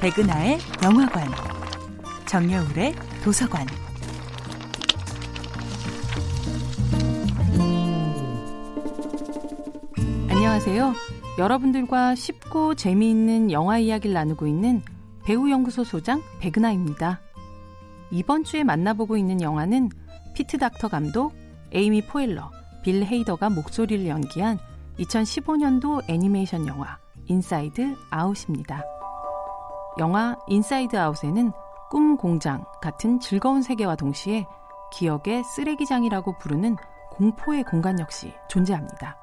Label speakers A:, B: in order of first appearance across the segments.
A: 백은하의 영화관, 정여울의 도서관. 안녕하세요. 여러분들과 쉽고 재미있는 영화 이야기를 나누고 있는 배우연구소 소장 백은하입니다. 이번 주에 만나보고 있는 영화는 피트 닥터 감독, 에이미 포엘러, 빌 헤이더가 목소리를 연기한 2015년도 애니메이션 영화 Inside Out입니다. 영화 Inside Out에는 꿈 공장 같은 즐거운 세계와 동시에 기억의 쓰레기장이라고 부르는 공포의 공간 역시 존재합니다.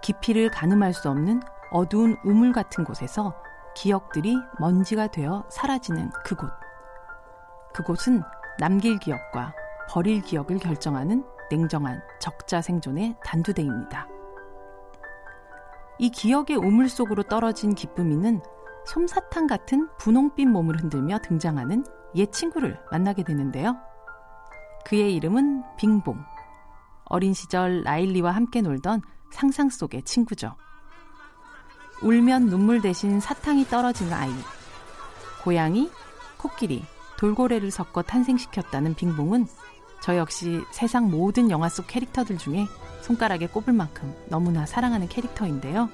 A: 깊이를 가늠할 수 없는 어두운 우물 같은 곳에서 기억들이 먼지가 되어 사라지는 그곳. 그곳은 남길 기억과 버릴 기억을 결정하는 냉정한 적자 생존의 단두대입니다. 이 기억의 우물 속으로 떨어진 기쁨이는 솜사탕 같은 분홍빛 몸을 흔들며 등장하는 옛 친구를 만나게 되는데요. 그의 이름은 빙봉. 어린 시절 라일리와 함께 놀던 상상 속의 친구죠. 울면 눈물 대신 사탕이 떨어진 아이. 고양이, 코끼리, 돌고래를 섞어 탄생시켰다는 빙봉은 저 역시 세상 모든 영화 속 캐릭터들 중에 손가락에 꼽을 만큼 너무나 사랑하는 캐릭터인데요.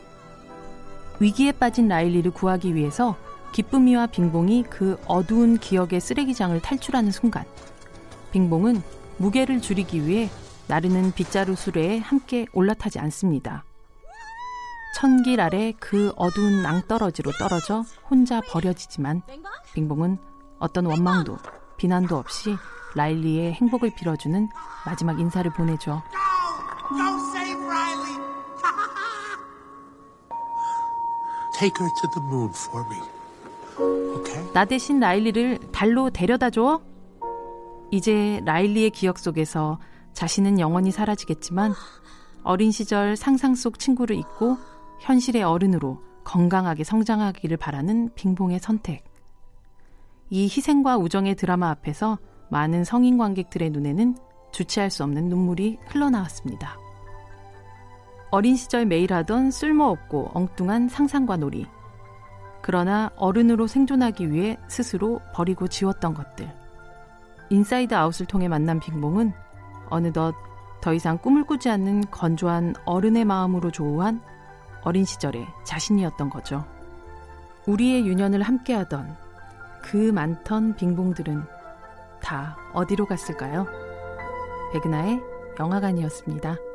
A: 위기에 빠진 라일리를 구하기 위해서 기쁨이와 빙봉이 그 어두운 기억의 쓰레기장을 탈출하는 순간, 빙봉은 무게를 줄이기 위해 나르는 빗자루 수레에 함께 올라타지 않습니다. 천길 아래 그 어두운 낭떠러지로 떨어져 혼자 버려지지만 빙봉은 어떤 원망도 비난도 없이 라일리의 행복을 빌어주는 마지막 인사를 보내죠. 나 대신 라일리를 달로 데려다 줘. 이제 라일리의 기억 속에서 자신은 영원히 사라지겠지만 어린 시절 상상 속 친구를 잊고 현실의 어른으로 건강하게 성장하기를 바라는 빙봉의 선택. 이 희생과 우정의 드라마 앞에서 많은 성인 관객들의 눈에는 주체할 수 없는 눈물이 흘러나왔습니다. 어린 시절 매일 하던 쓸모없고 엉뚱한 상상과 놀이. 그러나 어른으로 생존하기 위해 스스로 버리고 지웠던 것들. Inside Out을 통해 만난 빙봉은 어느덧 더 이상 꿈을 꾸지 않는 건조한 어른의 마음으로 조우한 어린 시절의 자신이었던 거죠. 우리의 유년을 함께하던 그 많던 빙봉들은 다 어디로 갔을까요? 백은하의 영화관이었습니다.